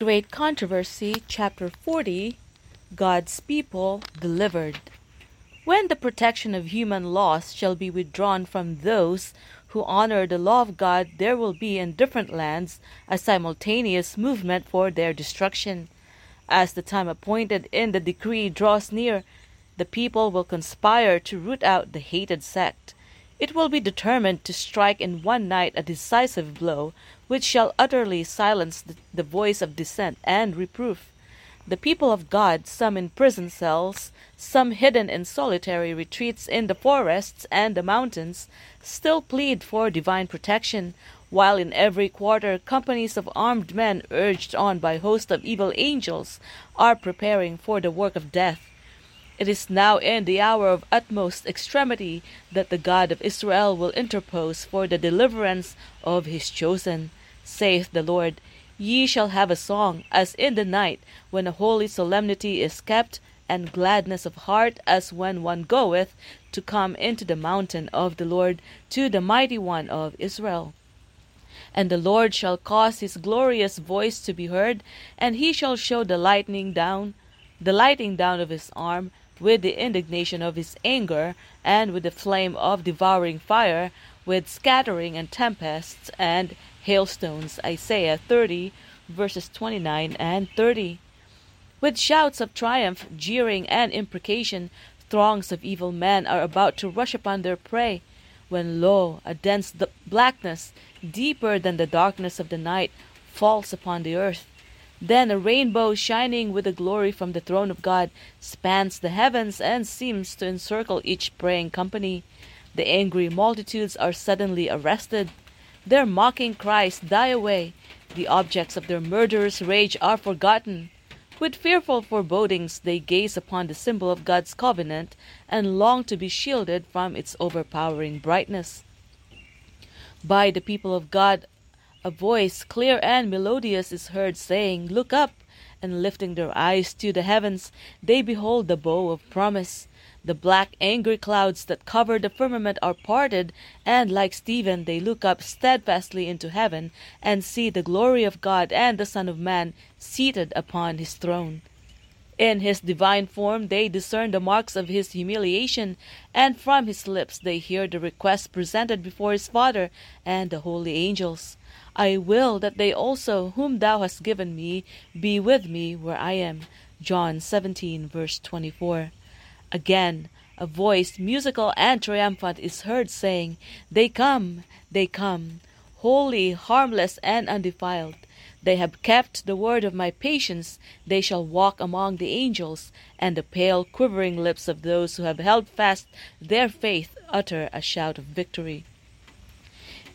Great Controversy, Chapter 40 God's People Delivered. When the protection of human laws shall be withdrawn from those who honor the law of God, there will be in different lands a simultaneous movement for their destruction. As the time appointed in the decree draws near, the people will conspire to root out the hated sect. It will be determined to strike in one night a decisive blow, which shall utterly silence the, the, voice of dissent and reproof. The people of God, some in prison cells, some hidden in solitary retreats in the forests and the mountains, still plead for divine protection, while in every quarter companies of armed men, urged on by hosts of evil angels, are preparing for the work of death. It is now in the hour of utmost extremity that the God of Israel will interpose for the deliverance of his chosen. Saith the Lord, Ye shall have a song, as in the night, when a holy solemnity is kept, and gladness of heart, as when one goeth to come into the mountain of the Lord, to the mighty one of Israel. And the Lord shall cause his glorious voice to be heard, and he shall show the lightning down, the lighting down of his arm, with the indignation of his anger, and with the flame of devouring fire, with scattering and tempests and hailstones. Isaiah 30, verses 29 and 30. With shouts of triumph, jeering, and imprecation, throngs of evil men are about to rush upon their prey, when lo, a dense blackness, deeper than the darkness of the night, falls upon the earth then a rainbow shining with the glory from the throne of God spans the heavens and seems to encircle each praying company. The angry multitudes are suddenly arrested. Their mocking cries die away. The objects of their murderous rage are forgotten. With fearful forebodings they gaze upon the symbol of God's covenant and long to be shielded from its overpowering brightness. By the people of God a voice, clear and melodious, is heard saying, Look up! And lifting their eyes to the heavens, they behold the bow of promise. The black, angry clouds that cover the firmament are parted, and like Stephen, they look up steadfastly into heaven and see the glory of God and the Son of Man seated upon his throne. In his divine form they discern the marks of his humiliation, and from his lips they hear the request presented before his Father and the holy angels. I will that they also, whom thou hast given me, be with me where I am. John 17, verse 24. Again, a voice, musical and triumphant, is heard saying, They come, they come, holy, harmless, and undefiled. They have kept the word of my patience. They shall walk among the angels, and the pale, quivering lips of those who have held fast their faith utter a shout of victory.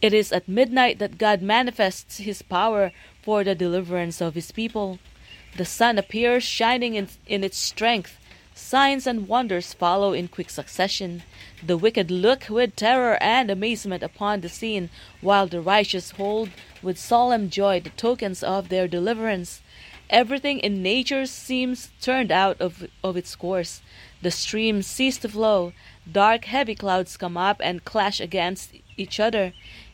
It is at midnight that God manifests his power for the deliverance of his people. The sun appears shining in, in its strength. Signs and wonders follow in quick succession. The wicked look with terror and amazement upon the scene, while the righteous hold with solemn joy the tokens of their deliverance. Everything in nature seems turned out of, of its course. The streams cease to flow. Dark, heavy clouds come up and clash against each other.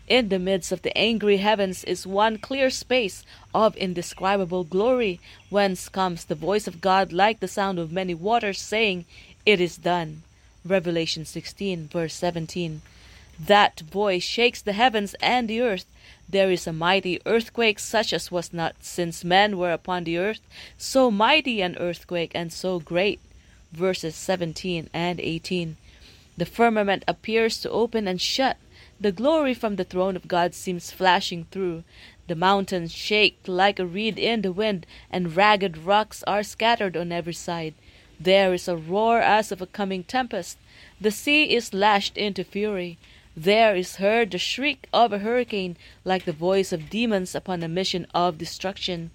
In the midst of the angry heavens is one clear space of indescribable glory, whence comes the voice of God like the sound of many waters, saying, It is done. Revelation 16, verse 17. That voice shakes the heavens and the earth. There is a mighty earthquake, such as was not since men were upon the earth, so mighty an earthquake and so great. Verses 17 and 18. The firmament appears to open and shut the glory from the throne of God seems flashing through. The mountains shake like a reed in the wind, and ragged rocks are scattered on every side. There is a roar as of a coming tempest. The sea is lashed into fury. There is heard the shriek of a hurricane, like the voice of demons upon a mission of destruction.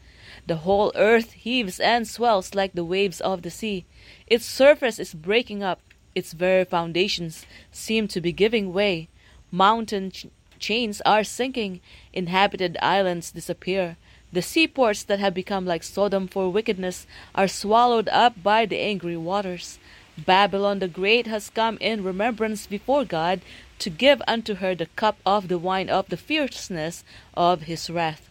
The whole earth heaves and swells like the waves of the sea. Its surface is breaking up. Its very foundations seem to be giving way. Mountain ch- chains are sinking, inhabited islands disappear. The seaports that have become like Sodom for wickedness are swallowed up by the angry waters. Babylon the Great has come in remembrance before God to give unto her the cup of the wine of the fierceness of his wrath.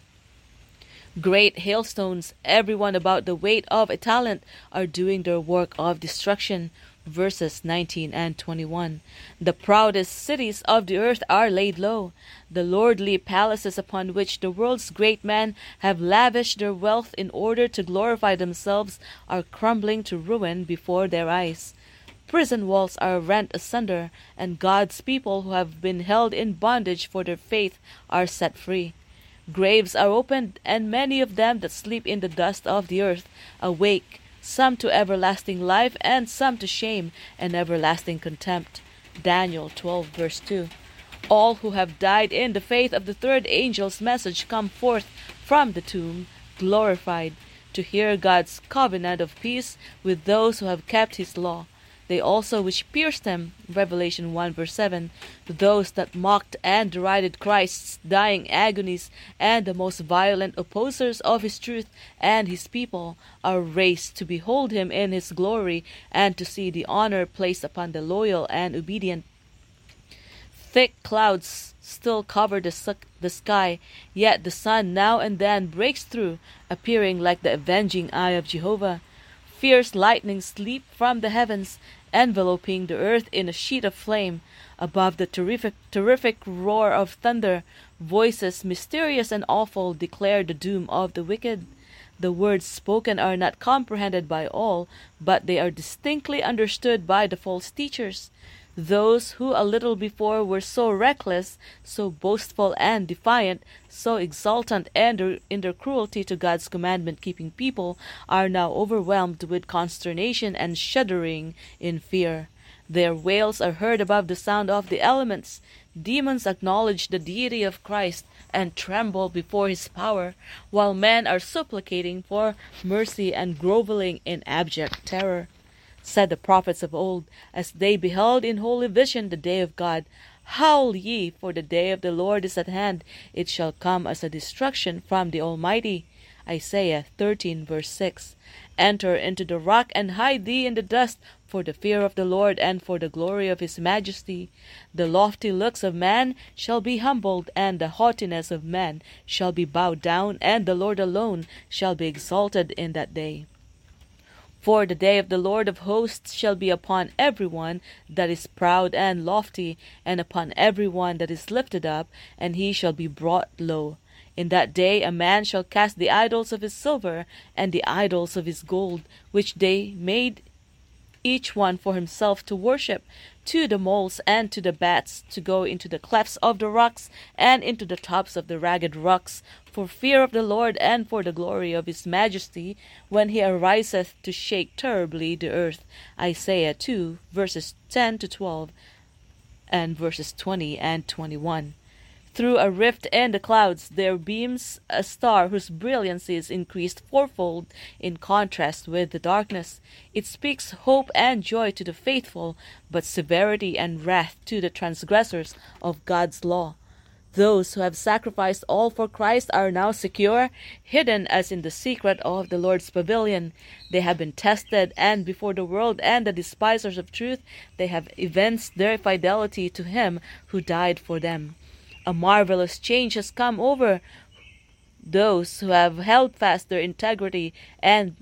Great hailstones, everyone about the weight of a talent, are doing their work of destruction. Verses 19 and 21. The proudest cities of the earth are laid low. The lordly palaces upon which the world's great men have lavished their wealth in order to glorify themselves are crumbling to ruin before their eyes. Prison walls are rent asunder, and God's people who have been held in bondage for their faith are set free. Graves are opened, and many of them that sleep in the dust of the earth awake, some to everlasting life, and some to shame and everlasting contempt. Daniel 12, verse 2. All who have died in the faith of the third angel's message come forth from the tomb, glorified, to hear God's covenant of peace with those who have kept his law. They also which pierced him, Revelation 1 verse 7, to those that mocked and derided Christ's dying agonies, and the most violent opposers of his truth and his people, are raised to behold him in his glory, and to see the honor placed upon the loyal and obedient. Thick clouds still cover the, the sky, yet the sun now and then breaks through, appearing like the avenging eye of Jehovah. Fierce lightnings leap from the heavens, enveloping the earth in a sheet of flame. Above the terrific, terrific roar of thunder, voices mysterious and awful declare the doom of the wicked. The words spoken are not comprehended by all, but they are distinctly understood by the false teachers. Those who a little before were so reckless, so boastful and defiant, so exultant and er, in their cruelty to God's commandment keeping people, are now overwhelmed with consternation and shuddering in fear. Their wails are heard above the sound of the elements. Demons acknowledge the deity of Christ and tremble before his power, while men are supplicating for mercy and groveling in abject terror said the prophets of old, as they beheld in holy vision the day of God. Howl ye, for the day of the Lord is at hand. It shall come as a destruction from the Almighty. Isaiah 13, verse 6. Enter into the rock and hide thee in the dust for the fear of the Lord and for the glory of his majesty. The lofty looks of man shall be humbled, and the haughtiness of man shall be bowed down, and the Lord alone shall be exalted in that day. For the day of the Lord of hosts shall be upon every one that is proud and lofty, and upon every one that is lifted up, and he shall be brought low. In that day a man shall cast the idols of his silver and the idols of his gold, which they made each one for himself to worship, to the moles and to the bats, to go into the clefts of the rocks and into the tops of the ragged rocks, for fear of the Lord and for the glory of his majesty, when he ariseth to shake terribly the earth. Isaiah 2, verses 10 to 12, and verses 20 and 21. Through a rift in the clouds there beams a star whose brilliancy is increased fourfold in contrast with the darkness. It speaks hope and joy to the faithful, but severity and wrath to the transgressors of God's law. Those who have sacrificed all for Christ are now secure, hidden as in the secret of the Lord's pavilion. They have been tested, and before the world and the despisers of truth, they have evinced their fidelity to Him who died for them. A marvelous change has come over those who have held fast their integrity and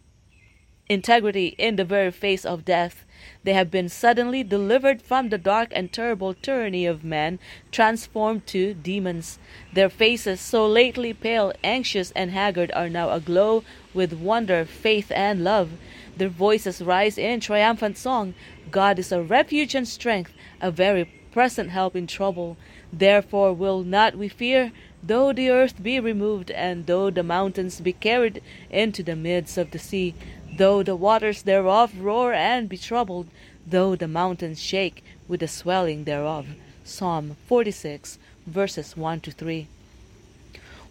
integrity in the very face of death. They have been suddenly delivered from the dark and terrible tyranny of men, transformed to demons. Their faces, so lately pale, anxious, and haggard, are now aglow with wonder, faith, and love. Their voices rise in triumphant song. God is a refuge and strength, a very present help in trouble. Therefore will not we fear, though the earth be removed, and though the mountains be carried into the midst of the sea, though the waters thereof roar and be troubled, though the mountains shake with the swelling thereof. Psalm 46, verses 1 to 3.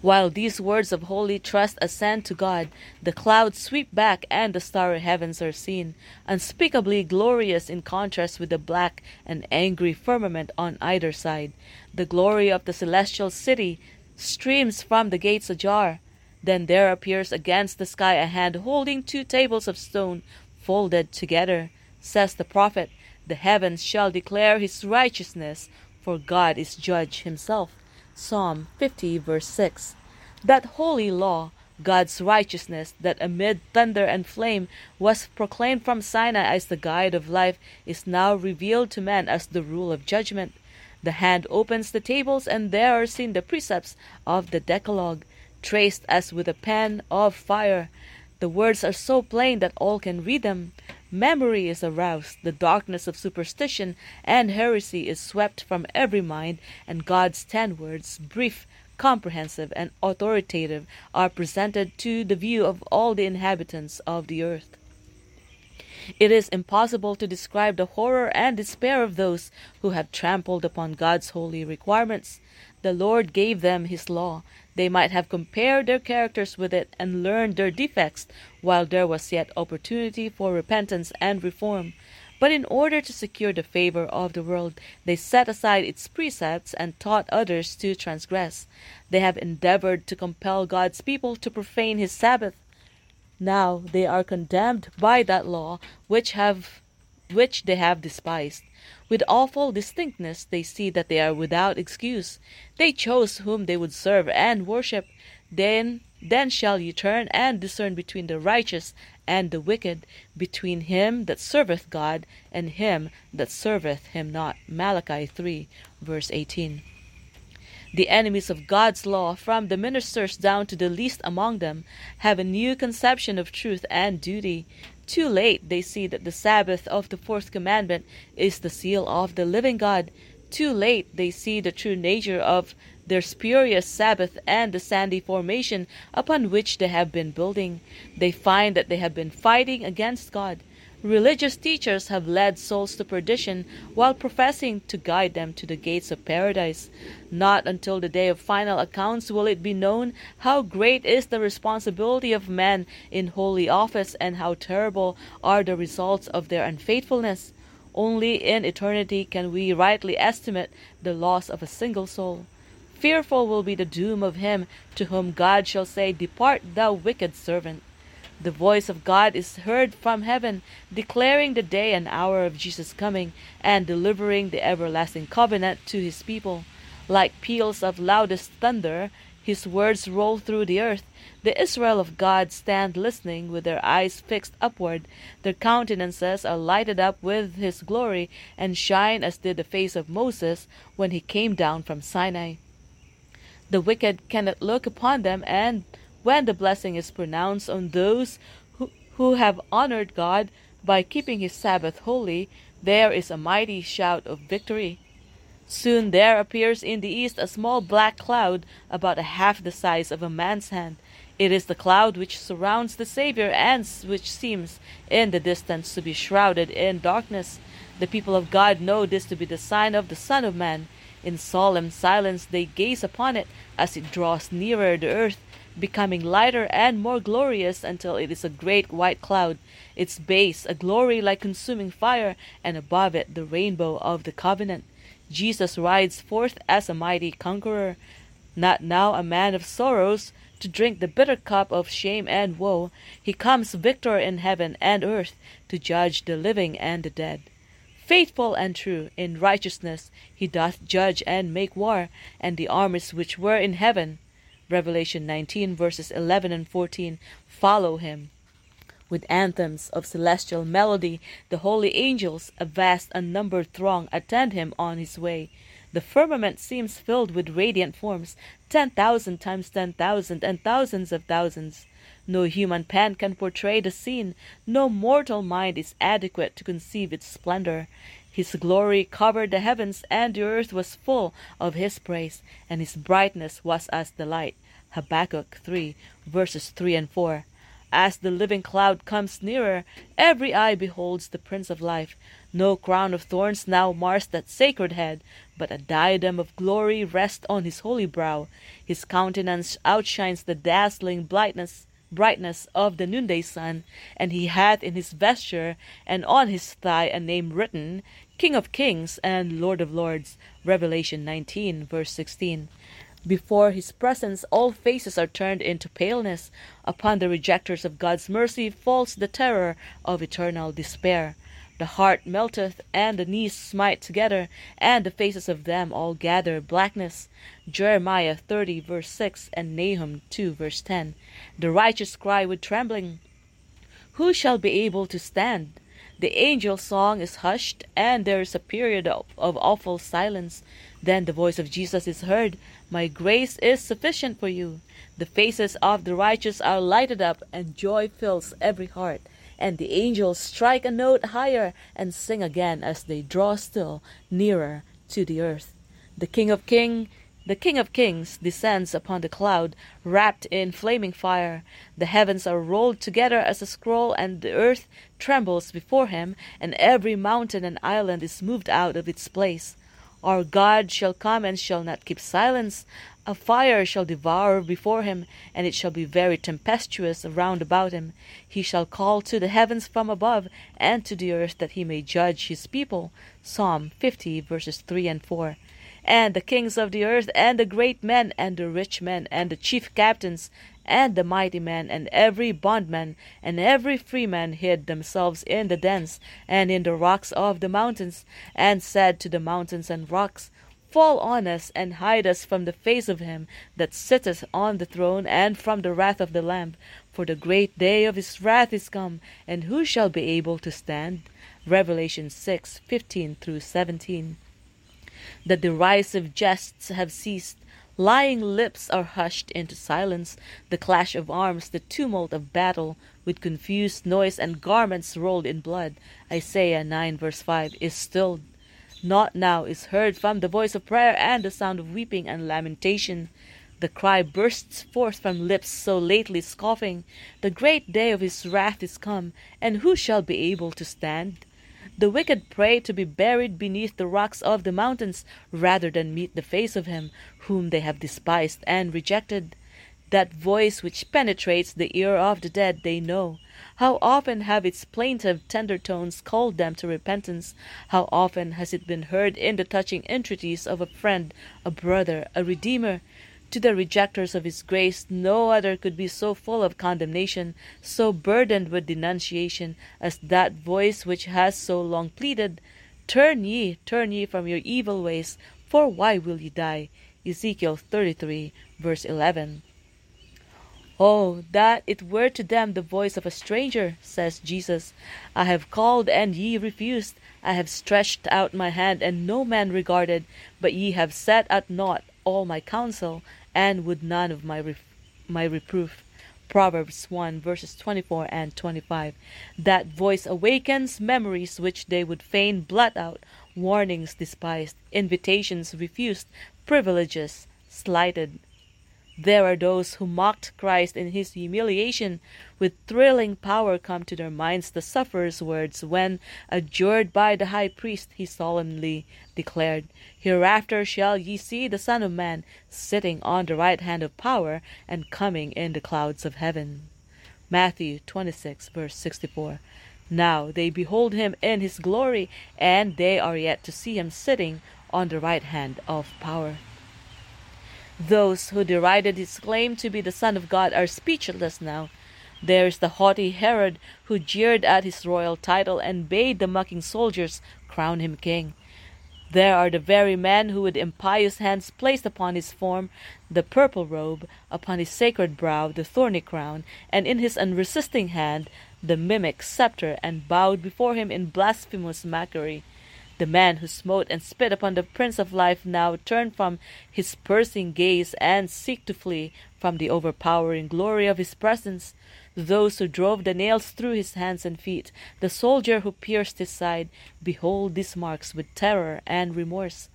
While these words of holy trust ascend to God, the clouds sweep back and the starry heavens are seen, unspeakably glorious in contrast with the black and angry firmament on either side. The glory of the celestial city streams from the gates ajar. Then there appears against the sky a hand holding two tables of stone folded together. Says the prophet, The heavens shall declare his righteousness, for God is judge himself. Psalm 50, verse 6. That holy law, God's righteousness, that amid thunder and flame was proclaimed from Sinai as the guide of life, is now revealed to man as the rule of judgment. The hand opens the tables, and there are seen the precepts of the Decalogue, traced as with a pen of fire. The words are so plain that all can read them. Memory is aroused, the darkness of superstition and heresy is swept from every mind, and God's ten words, brief, comprehensive, and authoritative, are presented to the view of all the inhabitants of the earth. It is impossible to describe the horror and despair of those who have trampled upon God's holy requirements. The Lord gave them His law. They might have compared their characters with it and learned their defects while there was yet opportunity for repentance and reform. But in order to secure the favor of the world, they set aside its precepts and taught others to transgress. They have endeavored to compel God's people to profane His Sabbath. Now they are condemned by that law which have which they have despised. With awful distinctness they see that they are without excuse. They chose whom they would serve and worship. Then then shall ye turn and discern between the righteous and the wicked, between him that serveth God and him that serveth him not. Malachi 3, verse 18. The enemies of God's law, from the ministers down to the least among them, have a new conception of truth and duty. Too late they see that the Sabbath of the fourth commandment is the seal of the living God. Too late they see the true nature of their spurious Sabbath and the sandy formation upon which they have been building. They find that they have been fighting against God. Religious teachers have led souls to perdition while professing to guide them to the gates of paradise. Not until the day of final accounts will it be known how great is the responsibility of men in holy office and how terrible are the results of their unfaithfulness. Only in eternity can we rightly estimate the loss of a single soul. Fearful will be the doom of him to whom God shall say, Depart, thou wicked servant. The voice of God is heard from heaven, declaring the day and hour of Jesus' coming, and delivering the everlasting covenant to his people. Like peals of loudest thunder, his words roll through the earth. The Israel of God stand listening with their eyes fixed upward. Their countenances are lighted up with his glory, and shine as did the face of Moses when he came down from Sinai. The wicked cannot look upon them, and when the blessing is pronounced on those who, who have honored God by keeping his Sabbath holy, there is a mighty shout of victory. Soon there appears in the east a small black cloud about a half the size of a man's hand. It is the cloud which surrounds the Savior and which seems in the distance to be shrouded in darkness. The people of God know this to be the sign of the Son of Man. In solemn silence they gaze upon it as it draws nearer the earth becoming lighter and more glorious until it is a great white cloud, its base a glory like consuming fire, and above it the rainbow of the covenant. Jesus rides forth as a mighty conqueror, not now a man of sorrows, to drink the bitter cup of shame and woe. He comes victor in heaven and earth, to judge the living and the dead. Faithful and true, in righteousness he doth judge and make war, and the armies which were in heaven Revelation 19, verses 11 and 14, follow him. With anthems of celestial melody, the holy angels, a vast unnumbered throng, attend him on his way. The firmament seems filled with radiant forms, ten thousand times ten thousand, and thousands of thousands. No human pen can portray the scene, no mortal mind is adequate to conceive its splendor. His glory covered the heavens, and the earth was full of his praise, and his brightness was as the light. Habakkuk 3, verses 3 and 4. As the living cloud comes nearer, every eye beholds the Prince of Life. No crown of thorns now mars that sacred head, but a diadem of glory rests on his holy brow. His countenance outshines the dazzling brightness brightness of the noonday sun, and he hath in his vesture and on his thigh a name written, King of Kings and Lord of Lords. Revelation 19, verse 16. Before his presence, all faces are turned into paleness. Upon the rejectors of God's mercy falls the terror of eternal despair. The heart melteth, and the knees smite together, and the faces of them all gather blackness. Jeremiah 30, verse 6, and Nahum 2, verse 10. The righteous cry with trembling, Who shall be able to stand? The angel song is hushed, and there is a period of, of awful silence. Then the voice of Jesus is heard, My grace is sufficient for you. The faces of the righteous are lighted up, and joy fills every heart. And the angels strike a note higher and sing again as they draw still nearer to the earth. The King of King, the King of Kings descends upon the cloud, wrapped in flaming fire. The heavens are rolled together as a scroll, and the earth trembles before him, and every mountain and island is moved out of its place. Our God shall come and shall not keep silence. A fire shall devour before him, and it shall be very tempestuous round about him. He shall call to the heavens from above, and to the earth that he may judge his people. Psalm 50, verses 3 and 4. And the kings of the earth, and the great men, and the rich men, and the chief captains, and the mighty men, and every bondman, and every freeman hid themselves in the dens, and in the rocks of the mountains, and said to the mountains and rocks, Fall on us, and hide us from the face of him that sitteth on the throne, and from the wrath of the Lamb. For the great day of his wrath is come, and who shall be able to stand? Revelation 6 15 through 17. The derisive jests have ceased. Lying lips are hushed into silence. The clash of arms, the tumult of battle, with confused noise and garments rolled in blood, Isaiah 9 verse 5, is stilled. Not now is heard from the voice of prayer and the sound of weeping and lamentation. The cry bursts forth from lips so lately scoffing, The great day of his wrath is come, and who shall be able to stand? The wicked pray to be buried beneath the rocks of the mountains, rather than meet the face of him whom they have despised and rejected. That voice which penetrates the ear of the dead they know. How often have its plaintive, tender tones called them to repentance? How often has it been heard in the touching entreaties of a friend, a brother, a redeemer? To the rejectors of His grace, no other could be so full of condemnation, so burdened with denunciation, as that voice which has so long pleaded, Turn ye, turn ye from your evil ways, for why will ye die? Ezekiel 33, verse 11. Oh, that it were to them the voice of a stranger, says Jesus. I have called, and ye refused. I have stretched out my hand, and no man regarded. But ye have set at naught all my counsel, and would none of my, re- my reproof. Proverbs 1 verses 24 and 25. That voice awakens memories which they would fain blot out, warnings despised, invitations refused, privileges slighted, there are those who mocked Christ in his humiliation. With thrilling power come to their minds the sufferer's words when, adjured by the high priest, he solemnly declared, Hereafter shall ye see the Son of Man sitting on the right hand of power and coming in the clouds of heaven. Matthew 26, verse 64. Now they behold him in his glory, and they are yet to see him sitting on the right hand of power. Those who derided his claim to be the Son of God are speechless now. There is the haughty Herod who jeered at his royal title and bade the mocking soldiers crown him king. There are the very men who with impious hands placed upon his form the purple robe, upon his sacred brow the thorny crown, and in his unresisting hand the mimic sceptre, and bowed before him in blasphemous mockery. The man who smote and spit upon the Prince of Life now turn from his piercing gaze and seek to flee from the overpowering glory of his presence. Those who drove the nails through his hands and feet, the soldier who pierced his side, behold these marks with terror and remorse.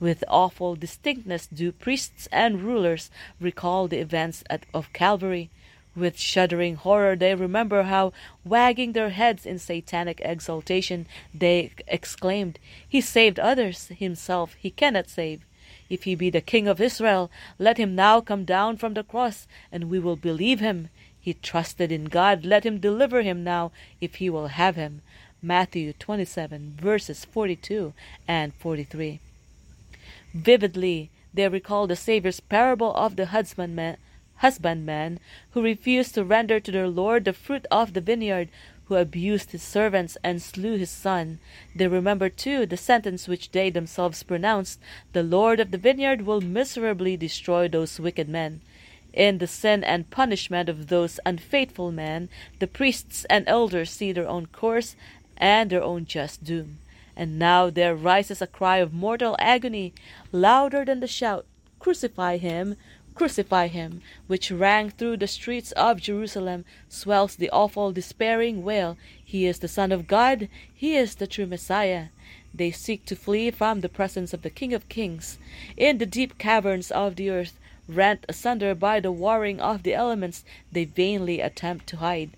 With awful distinctness do priests and rulers recall the events at, of Calvary. With shuddering horror they remember how, wagging their heads in satanic exultation, they exclaimed, He saved others, himself he cannot save. If he be the King of Israel, let him now come down from the cross, and we will believe him. He trusted in God, let him deliver him now, if he will have him. Matthew 27, verses 42 and 43. Vividly, they recall the Saviour's parable of the husbandman husbandmen who refused to render to their Lord the fruit of the vineyard, who abused his servants and slew his son. They remember too the sentence which they themselves pronounced The Lord of the vineyard will miserably destroy those wicked men. In the sin and punishment of those unfaithful men, the priests and elders see their own course and their own just doom. And now there rises a cry of mortal agony, louder than the shout, Crucify him! Crucify him! which rang through the streets of Jerusalem, swells the awful, despairing wail, He is the Son of God! He is the true Messiah! They seek to flee from the presence of the King of Kings. In the deep caverns of the earth, rent asunder by the warring of the elements, they vainly attempt to hide.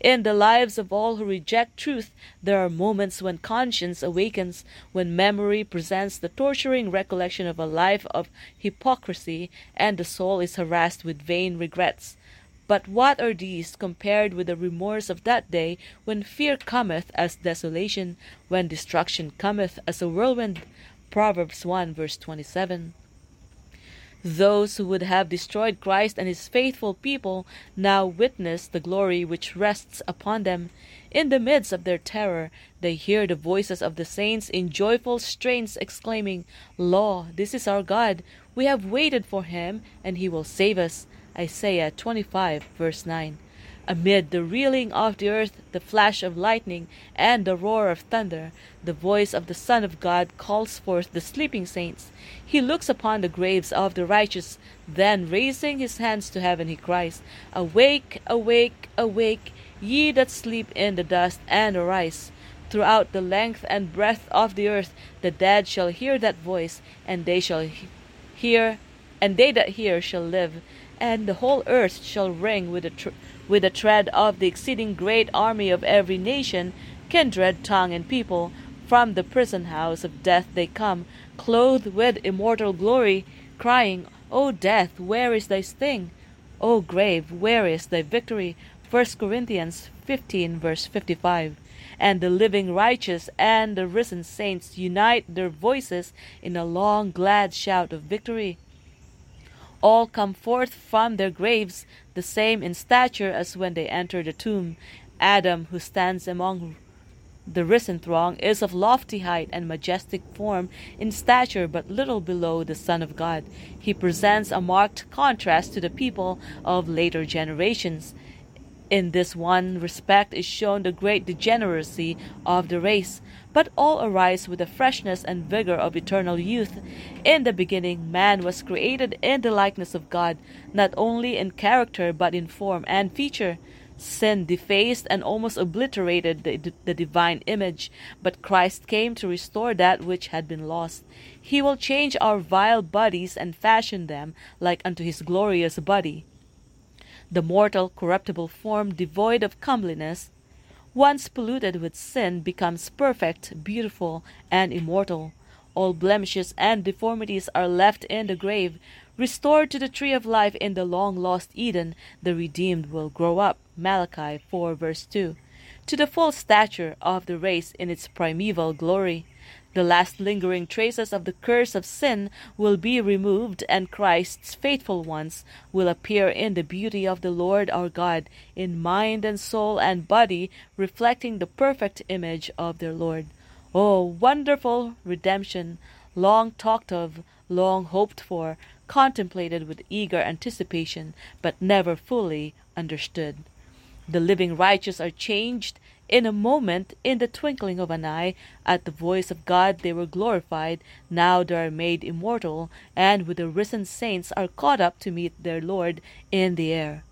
In the lives of all who reject truth, there are moments when conscience awakens, when memory presents the torturing recollection of a life of hypocrisy, and the soul is harassed with vain regrets. But what are these compared with the remorse of that day when fear cometh as desolation, when destruction cometh as a whirlwind? Proverbs 1 verse 27. Those who would have destroyed Christ and his faithful people now witness the glory which rests upon them. In the midst of their terror, they hear the voices of the saints in joyful strains exclaiming, Lo, this is our God. We have waited for him, and he will save us. Isaiah 25, verse 9. Amid the reeling of the earth, the flash of lightning, and the roar of thunder, the voice of the Son of God calls forth the sleeping saints. He looks upon the graves of the righteous, then raising his hands to heaven, he cries, Awake, awake, awake, ye that sleep in the dust, and arise. Throughout the length and breadth of the earth, the dead shall hear that voice, and they shall hear, and they that hear shall live, and the whole earth shall ring with the tr- with the tread of the exceeding great army of every nation, kindred, tongue, and people, from the prison house of death they come, clothed with immortal glory, crying, O death, where is thy sting? O grave, where is thy victory? 1 Corinthians 15, verse 55. And the living righteous and the risen saints unite their voices in a long, glad shout of victory all come forth from their graves, the same in stature as when they enter the tomb. Adam, who stands among the risen throng, is of lofty height and majestic form, in stature but little below the Son of God. He presents a marked contrast to the people of later generations. In this one respect is shown the great degeneracy of the race, but all arise with the freshness and vigor of eternal youth. In the beginning, man was created in the likeness of God, not only in character but in form and feature. Sin defaced and almost obliterated the, the divine image, but Christ came to restore that which had been lost. He will change our vile bodies and fashion them like unto his glorious body the mortal, corruptible form devoid of comeliness, once polluted with sin, becomes perfect, beautiful, and immortal. All blemishes and deformities are left in the grave. Restored to the tree of life in the long lost Eden, the redeemed will grow up. Malachi 4 verse 2. To the full stature of the race in its primeval glory. The last lingering traces of the curse of sin will be removed, and Christ's faithful ones will appear in the beauty of the Lord our God, in mind and soul and body, reflecting the perfect image of their Lord. Oh, wonderful redemption, long talked of, long hoped for, contemplated with eager anticipation, but never fully understood. The living righteous are changed in a moment, in the twinkling of an eye, at the voice of God they were glorified, now they are made immortal, and with the risen saints are caught up to meet their Lord in the air.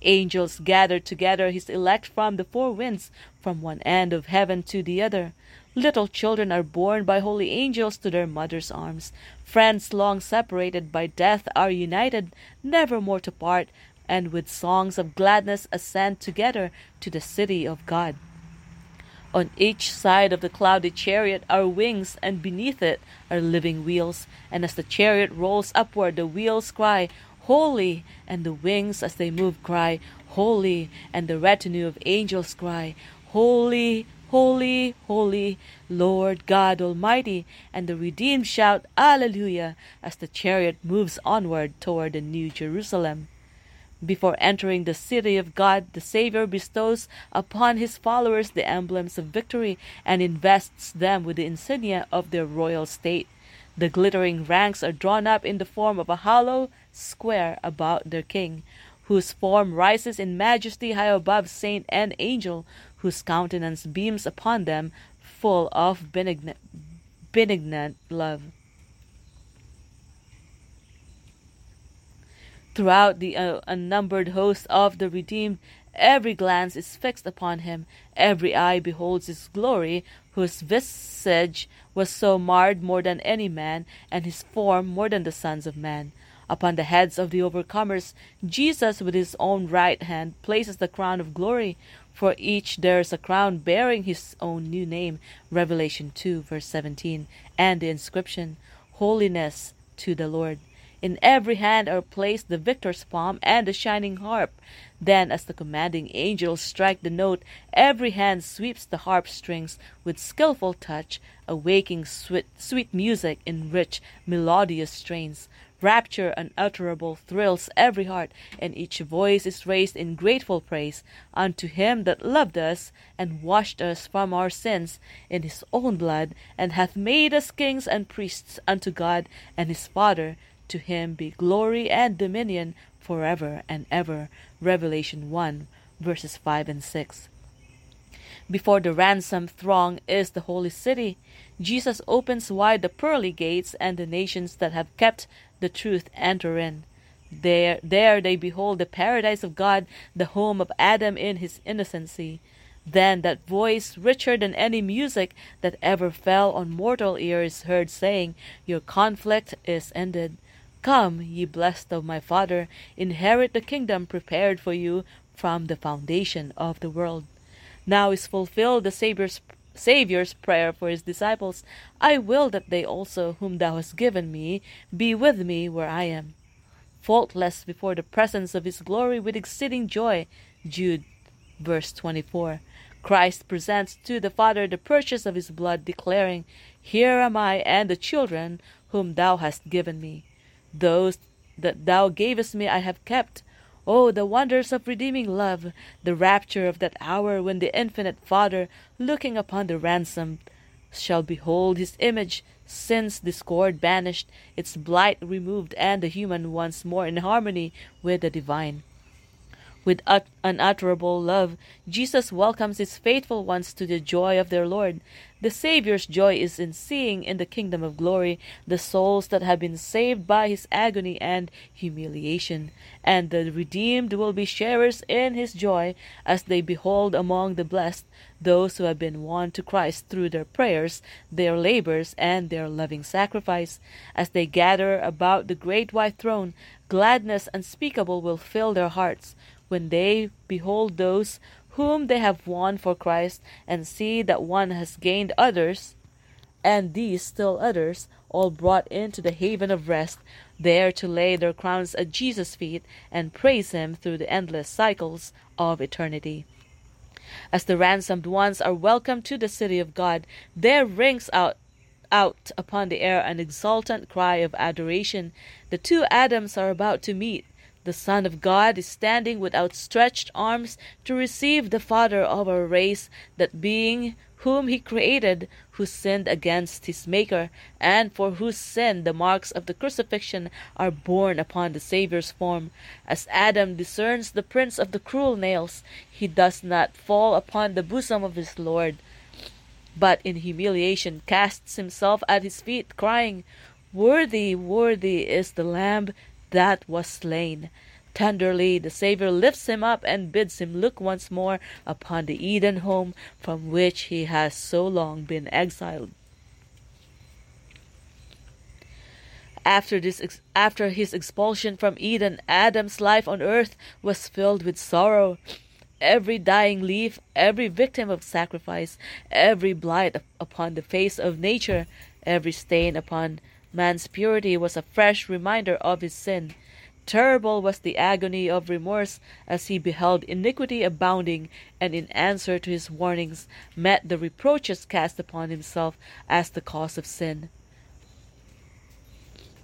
Angels gather together his elect from the four winds, from one end of heaven to the other. Little children are borne by holy angels to their mother's arms. Friends long separated by death are united, never more to part, and with songs of gladness ascend together to the city of God. On each side of the cloudy chariot are wings, and beneath it are living wheels. And as the chariot rolls upward, the wheels cry, Holy! And the wings, as they move, cry, Holy! And the retinue of angels cry, Holy, holy, holy, Lord God Almighty. And the redeemed shout, Alleluia! as the chariot moves onward toward the New Jerusalem. Before entering the city of God, the Savior bestows upon his followers the emblems of victory and invests them with the insignia of their royal state. The glittering ranks are drawn up in the form of a hollow square about their king, whose form rises in majesty high above saint and angel, whose countenance beams upon them full of benignant, benignant love. Throughout the uh, unnumbered host of the redeemed, every glance is fixed upon him, every eye beholds his glory, whose visage was so marred more than any man, and his form more than the sons of man. Upon the heads of the overcomers, Jesus with his own right hand places the crown of glory. For each there is a crown bearing his own new name. Revelation 2, verse 17. And the inscription, Holiness to the Lord. In every hand are placed the victor's palm and the shining harp. Then, as the commanding angels strike the note, every hand sweeps the harp strings with skilful touch, awaking sweet, sweet music in rich, melodious strains. Rapture unutterable thrills every heart, and each voice is raised in grateful praise unto him that loved us and washed us from our sins in his own blood, and hath made us kings and priests unto God and his Father. To him be glory and dominion forever and ever. Revelation 1, verses 5 and 6. Before the ransomed throng is the holy city. Jesus opens wide the pearly gates, and the nations that have kept the truth enter in. There, there they behold the paradise of God, the home of Adam in his innocency. Then that voice, richer than any music that ever fell on mortal ears, heard saying, Your conflict is ended. Come, ye blessed of my Father, inherit the kingdom prepared for you from the foundation of the world. Now is fulfilled the Savior's, Savior's prayer for his disciples I will that they also, whom thou hast given me, be with me where I am. Faultless before the presence of his glory with exceeding joy. Jude, verse 24. Christ presents to the Father the purchase of his blood, declaring, Here am I and the children whom thou hast given me. Those that thou gavest me I have kept. Oh, the wonders of redeeming love, the rapture of that hour when the infinite Father, looking upon the ransomed, shall behold his image, sin's discord banished, its blight removed, and the human once more in harmony with the divine. With unutterable love, Jesus welcomes his faithful ones to the joy of their Lord. The Saviour's joy is in seeing in the kingdom of glory the souls that have been saved by his agony and humiliation, and the redeemed will be sharers in his joy as they behold among the blessed those who have been won to Christ through their prayers, their labors, and their loving sacrifice. As they gather about the great white throne, gladness unspeakable will fill their hearts when they behold those whom they have won for Christ and see that one has gained others, and these still others, all brought into the haven of rest, there to lay their crowns at Jesus' feet and praise Him through the endless cycles of eternity. As the ransomed ones are welcomed to the city of God, there rings out out upon the air an exultant cry of adoration. The two Adams are about to meet. The Son of God is standing with outstretched arms to receive the Father of our race, that being whom he created, who sinned against his Maker, and for whose sin the marks of the crucifixion are borne upon the Saviour's form. As Adam discerns the prints of the cruel nails, he does not fall upon the bosom of his Lord, but in humiliation casts himself at his feet, crying, Worthy, worthy is the Lamb that was slain. Tenderly the Saviour lifts him up and bids him look once more upon the Eden home from which he has so long been exiled. After, this, after his expulsion from Eden, Adam's life on earth was filled with sorrow. Every dying leaf, every victim of sacrifice, every blight upon the face of nature, every stain upon Man's purity was a fresh reminder of his sin. Terrible was the agony of remorse as he beheld iniquity abounding, and in answer to his warnings met the reproaches cast upon himself as the cause of sin.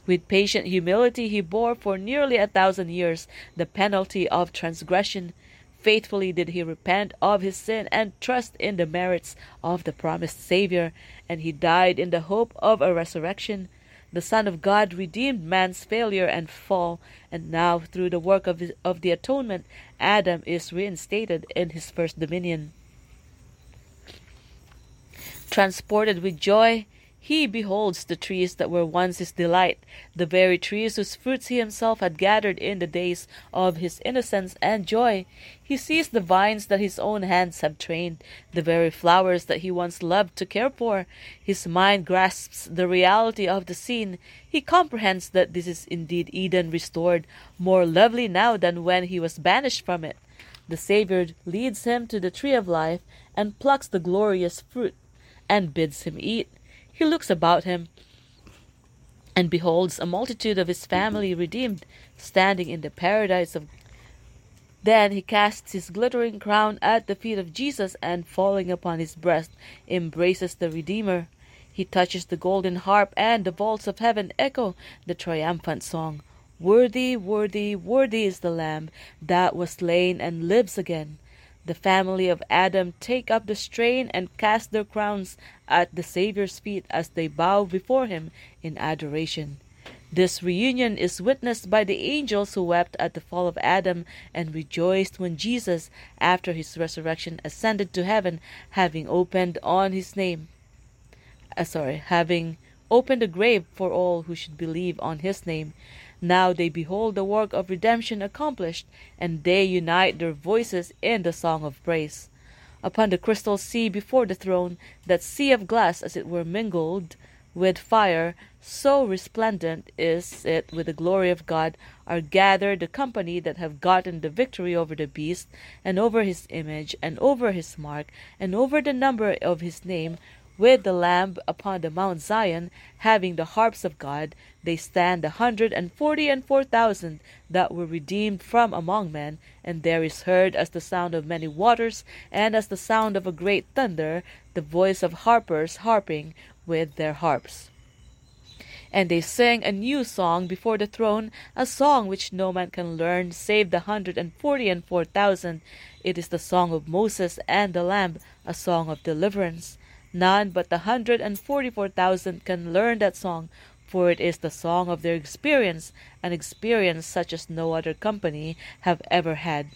With patient humility, he bore for nearly a thousand years the penalty of transgression. Faithfully did he repent of his sin and trust in the merits of the promised Savior, and he died in the hope of a resurrection. The Son of God redeemed man's failure and fall, and now, through the work of, his, of the atonement, Adam is reinstated in his first dominion. Transported with joy, he beholds the trees that were once his delight, the very trees whose fruits he himself had gathered in the days of his innocence and joy. He sees the vines that his own hands have trained, the very flowers that he once loved to care for. His mind grasps the reality of the scene. He comprehends that this is indeed Eden restored, more lovely now than when he was banished from it. The Saviour leads him to the tree of life and plucks the glorious fruit and bids him eat. He looks about him and beholds a multitude of his family redeemed, standing in the paradise of then he casts his glittering crown at the feet of Jesus and, falling upon his breast, embraces the Redeemer. He touches the golden harp, and the vaults of heaven echo the triumphant song Worthy, worthy, worthy is the Lamb that was slain and lives again. The family of Adam take up the strain and cast their crowns at the Saviour's feet as they bow before him in adoration. This reunion is witnessed by the angels who wept at the fall of Adam and rejoiced when Jesus, after his resurrection, ascended to heaven, having opened on his name. Uh, sorry, having opened the grave for all who should believe on his name. Now they behold the work of redemption accomplished, and they unite their voices in the song of praise. Upon the crystal sea before the throne, that sea of glass as it were mingled with fire, so resplendent is it with the glory of God, are gathered the company that have gotten the victory over the beast, and over his image, and over his mark, and over the number of his name, with the Lamb upon the Mount Zion, having the harps of God, they stand a hundred and forty and four thousand that were redeemed from among men, and there is heard as the sound of many waters, and as the sound of a great thunder, the voice of harpers harping with their harps. And they sang a new song before the throne, a song which no man can learn save the hundred and forty and four thousand. It is the song of Moses and the Lamb, a song of deliverance. None but the hundred and forty four thousand can learn that song, for it is the song of their experience, an experience such as no other company have ever had.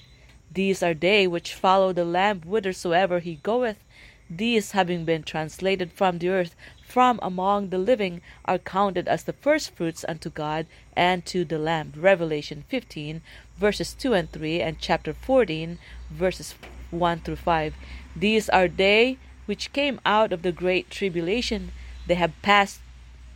These are they which follow the Lamb whithersoever he goeth. These, having been translated from the earth, from among the living, are counted as the firstfruits unto God and to the Lamb. Revelation 15, verses 2 and 3, and chapter 14, verses 1 through 5. These are they which came out of the great tribulation. They have passed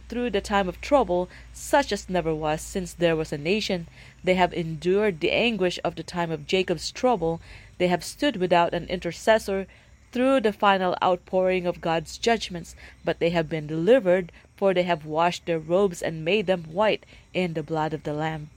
through the time of trouble, such as never was since there was a nation. They have endured the anguish of the time of Jacob's trouble. They have stood without an intercessor through the final outpouring of God's judgments, but they have been delivered, for they have washed their robes and made them white in the blood of the Lamb.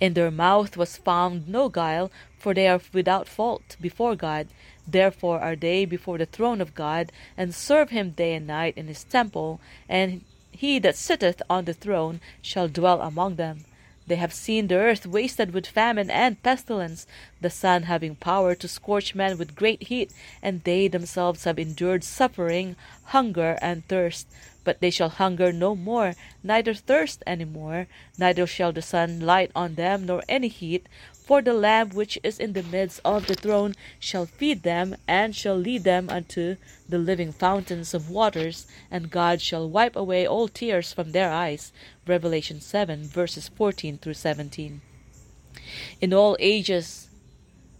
In their mouth was found no guile, for they are without fault before God. Therefore are they before the throne of God, and serve him day and night in his temple, and he that sitteth on the throne shall dwell among them. They have seen the earth wasted with famine and pestilence, the sun having power to scorch men with great heat, and they themselves have endured suffering, hunger, and thirst. But they shall hunger no more, neither thirst any more, neither shall the sun light on them, nor any heat. For the Lamb which is in the midst of the throne shall feed them, and shall lead them unto the living fountains of waters, and God shall wipe away all tears from their eyes. Revelation 7, verses 14 through 17. In all ages,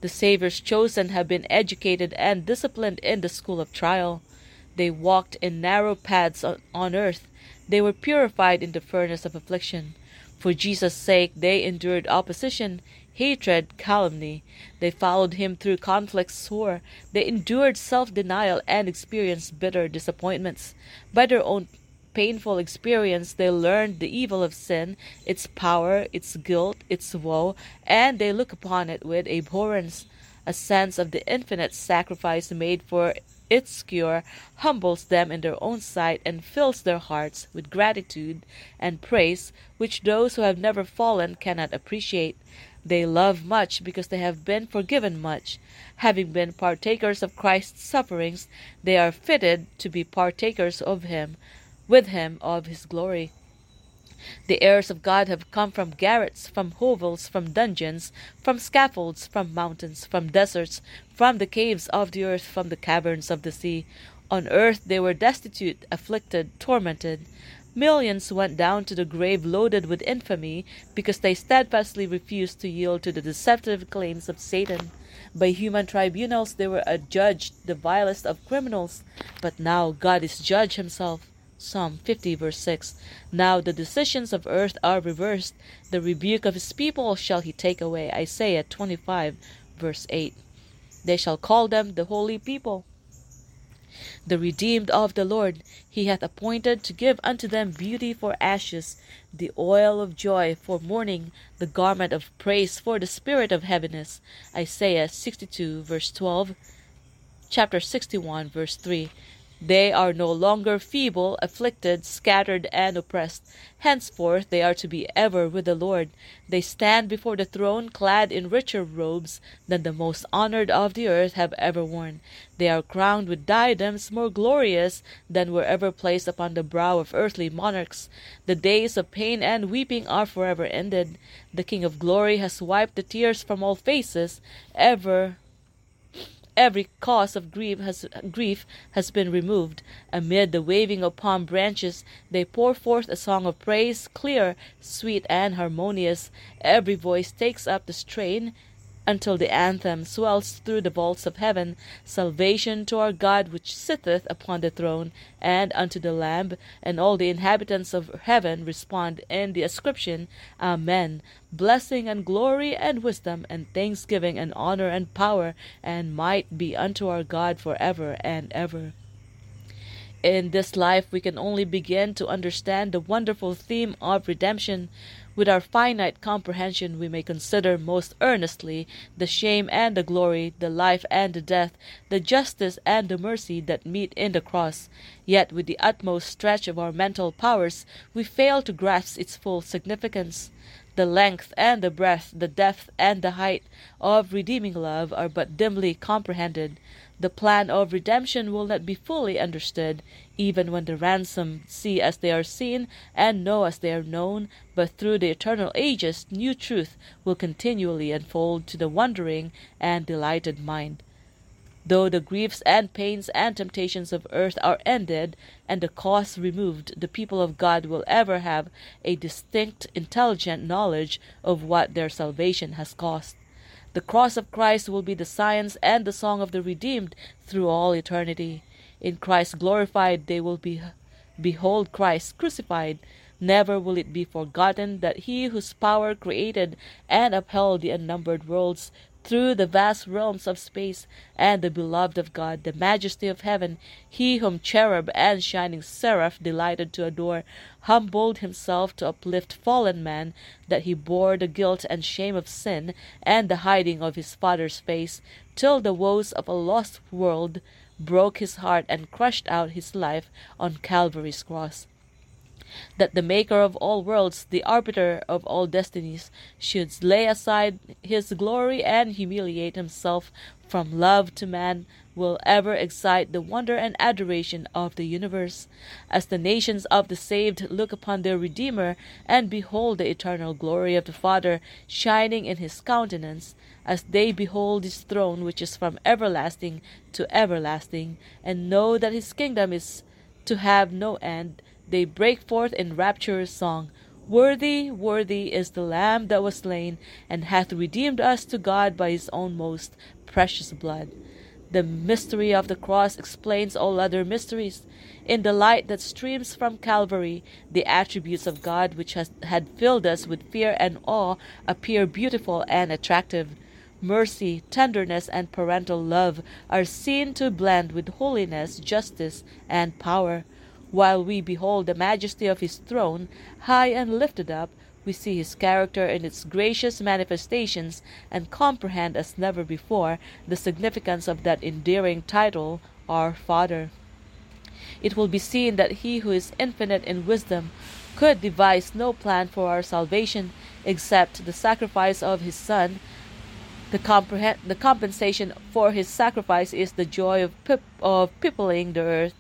the Saviour's chosen have been educated and disciplined in the school of trial. They walked in narrow paths on earth. They were purified in the furnace of affliction. For Jesus' sake, they endured opposition hatred, calumny. They followed him through conflicts sore. They endured self denial and experienced bitter disappointments. By their own painful experience, they learned the evil of sin, its power, its guilt, its woe, and they look upon it with abhorrence. A sense of the infinite sacrifice made for its cure humbles them in their own sight and fills their hearts with gratitude and praise which those who have never fallen cannot appreciate. They love much because they have been forgiven much. Having been partakers of Christ's sufferings, they are fitted to be partakers of him, with him of his glory. The heirs of God have come from garrets, from hovels, from dungeons, from scaffolds, from mountains, from deserts, from the caves of the earth, from the caverns of the sea. On earth they were destitute, afflicted, tormented. Millions went down to the grave loaded with infamy because they steadfastly refused to yield to the deceptive claims of Satan. By human tribunals they were adjudged the vilest of criminals, but now God is judge himself. Psalm 50, verse 6. Now the decisions of earth are reversed. The rebuke of his people shall he take away. Isaiah 25, verse 8. They shall call them the holy people. The redeemed of the Lord, he hath appointed to give unto them beauty for ashes, the oil of joy for mourning, the garment of praise for the spirit of heaviness. Isaiah 62, verse 12, chapter 61, verse 3. They are no longer feeble, afflicted, scattered, and oppressed. Henceforth they are to be ever with the Lord. They stand before the throne clad in richer robes than the most honored of the earth have ever worn. They are crowned with diadems more glorious than were ever placed upon the brow of earthly monarchs. The days of pain and weeping are forever ended. The King of glory has wiped the tears from all faces. Ever every cause of grief has, grief has been removed. Amid the waving of palm branches, they pour forth a song of praise, clear, sweet, and harmonious. Every voice takes up the strain until the anthem swells through the vaults of heaven, Salvation to our God which sitteth upon the throne, and unto the Lamb, and all the inhabitants of heaven respond in the ascription, Amen. Blessing and glory and wisdom and thanksgiving and honor and power and might be unto our God for ever and ever. In this life, we can only begin to understand the wonderful theme of redemption with our finite comprehension, we may consider most earnestly the shame and the glory, the life and the death, the justice and the mercy that meet in the cross. Yet, with the utmost stretch of our mental powers, we fail to grasp its full significance. The length and the breadth, the depth and the height of redeeming love are but dimly comprehended. The plan of redemption will not be fully understood, even when the ransomed see as they are seen and know as they are known, but through the eternal ages new truth will continually unfold to the wondering and delighted mind. Though the griefs and pains and temptations of earth are ended and the cause removed, the people of God will ever have a distinct, intelligent knowledge of what their salvation has cost. The cross of Christ will be the science and the song of the redeemed through all eternity. In Christ glorified, they will be, behold Christ crucified. Never will it be forgotten that he whose power created and upheld the unnumbered worlds through the vast realms of space, and the beloved of God, the majesty of heaven, he whom cherub and shining seraph delighted to adore, humbled himself to uplift fallen man, that he bore the guilt and shame of sin, and the hiding of his Father's face, till the woes of a lost world broke his heart and crushed out his life on Calvary's cross. That the Maker of all worlds, the arbiter of all destinies, should lay aside his glory and humiliate himself from love to man will ever excite the wonder and adoration of the universe. As the nations of the saved look upon their Redeemer and behold the eternal glory of the Father shining in his countenance, as they behold his throne which is from everlasting to everlasting, and know that his kingdom is to have no end, they break forth in rapturous song. Worthy, worthy is the Lamb that was slain, and hath redeemed us to God by his own most precious blood. The mystery of the cross explains all other mysteries. In the light that streams from Calvary, the attributes of God which has, had filled us with fear and awe appear beautiful and attractive mercy, tenderness, and parental love are seen to blend with holiness, justice, and power. While we behold the majesty of his throne, high and lifted up, we see his character in its gracious manifestations and comprehend as never before the significance of that endearing title, Our Father. It will be seen that he who is infinite in wisdom could devise no plan for our salvation except the sacrifice of his Son. The, comprehend, the compensation for his sacrifice is the joy of, of peopling the earth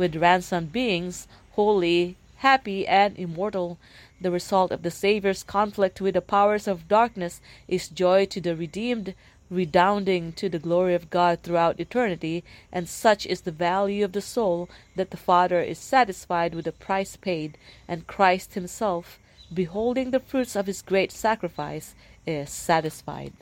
with ransomed beings, holy, happy, and immortal. The result of the Saviour's conflict with the powers of darkness is joy to the redeemed, redounding to the glory of God throughout eternity, and such is the value of the soul that the Father is satisfied with the price paid, and Christ Himself, beholding the fruits of His great sacrifice, is satisfied.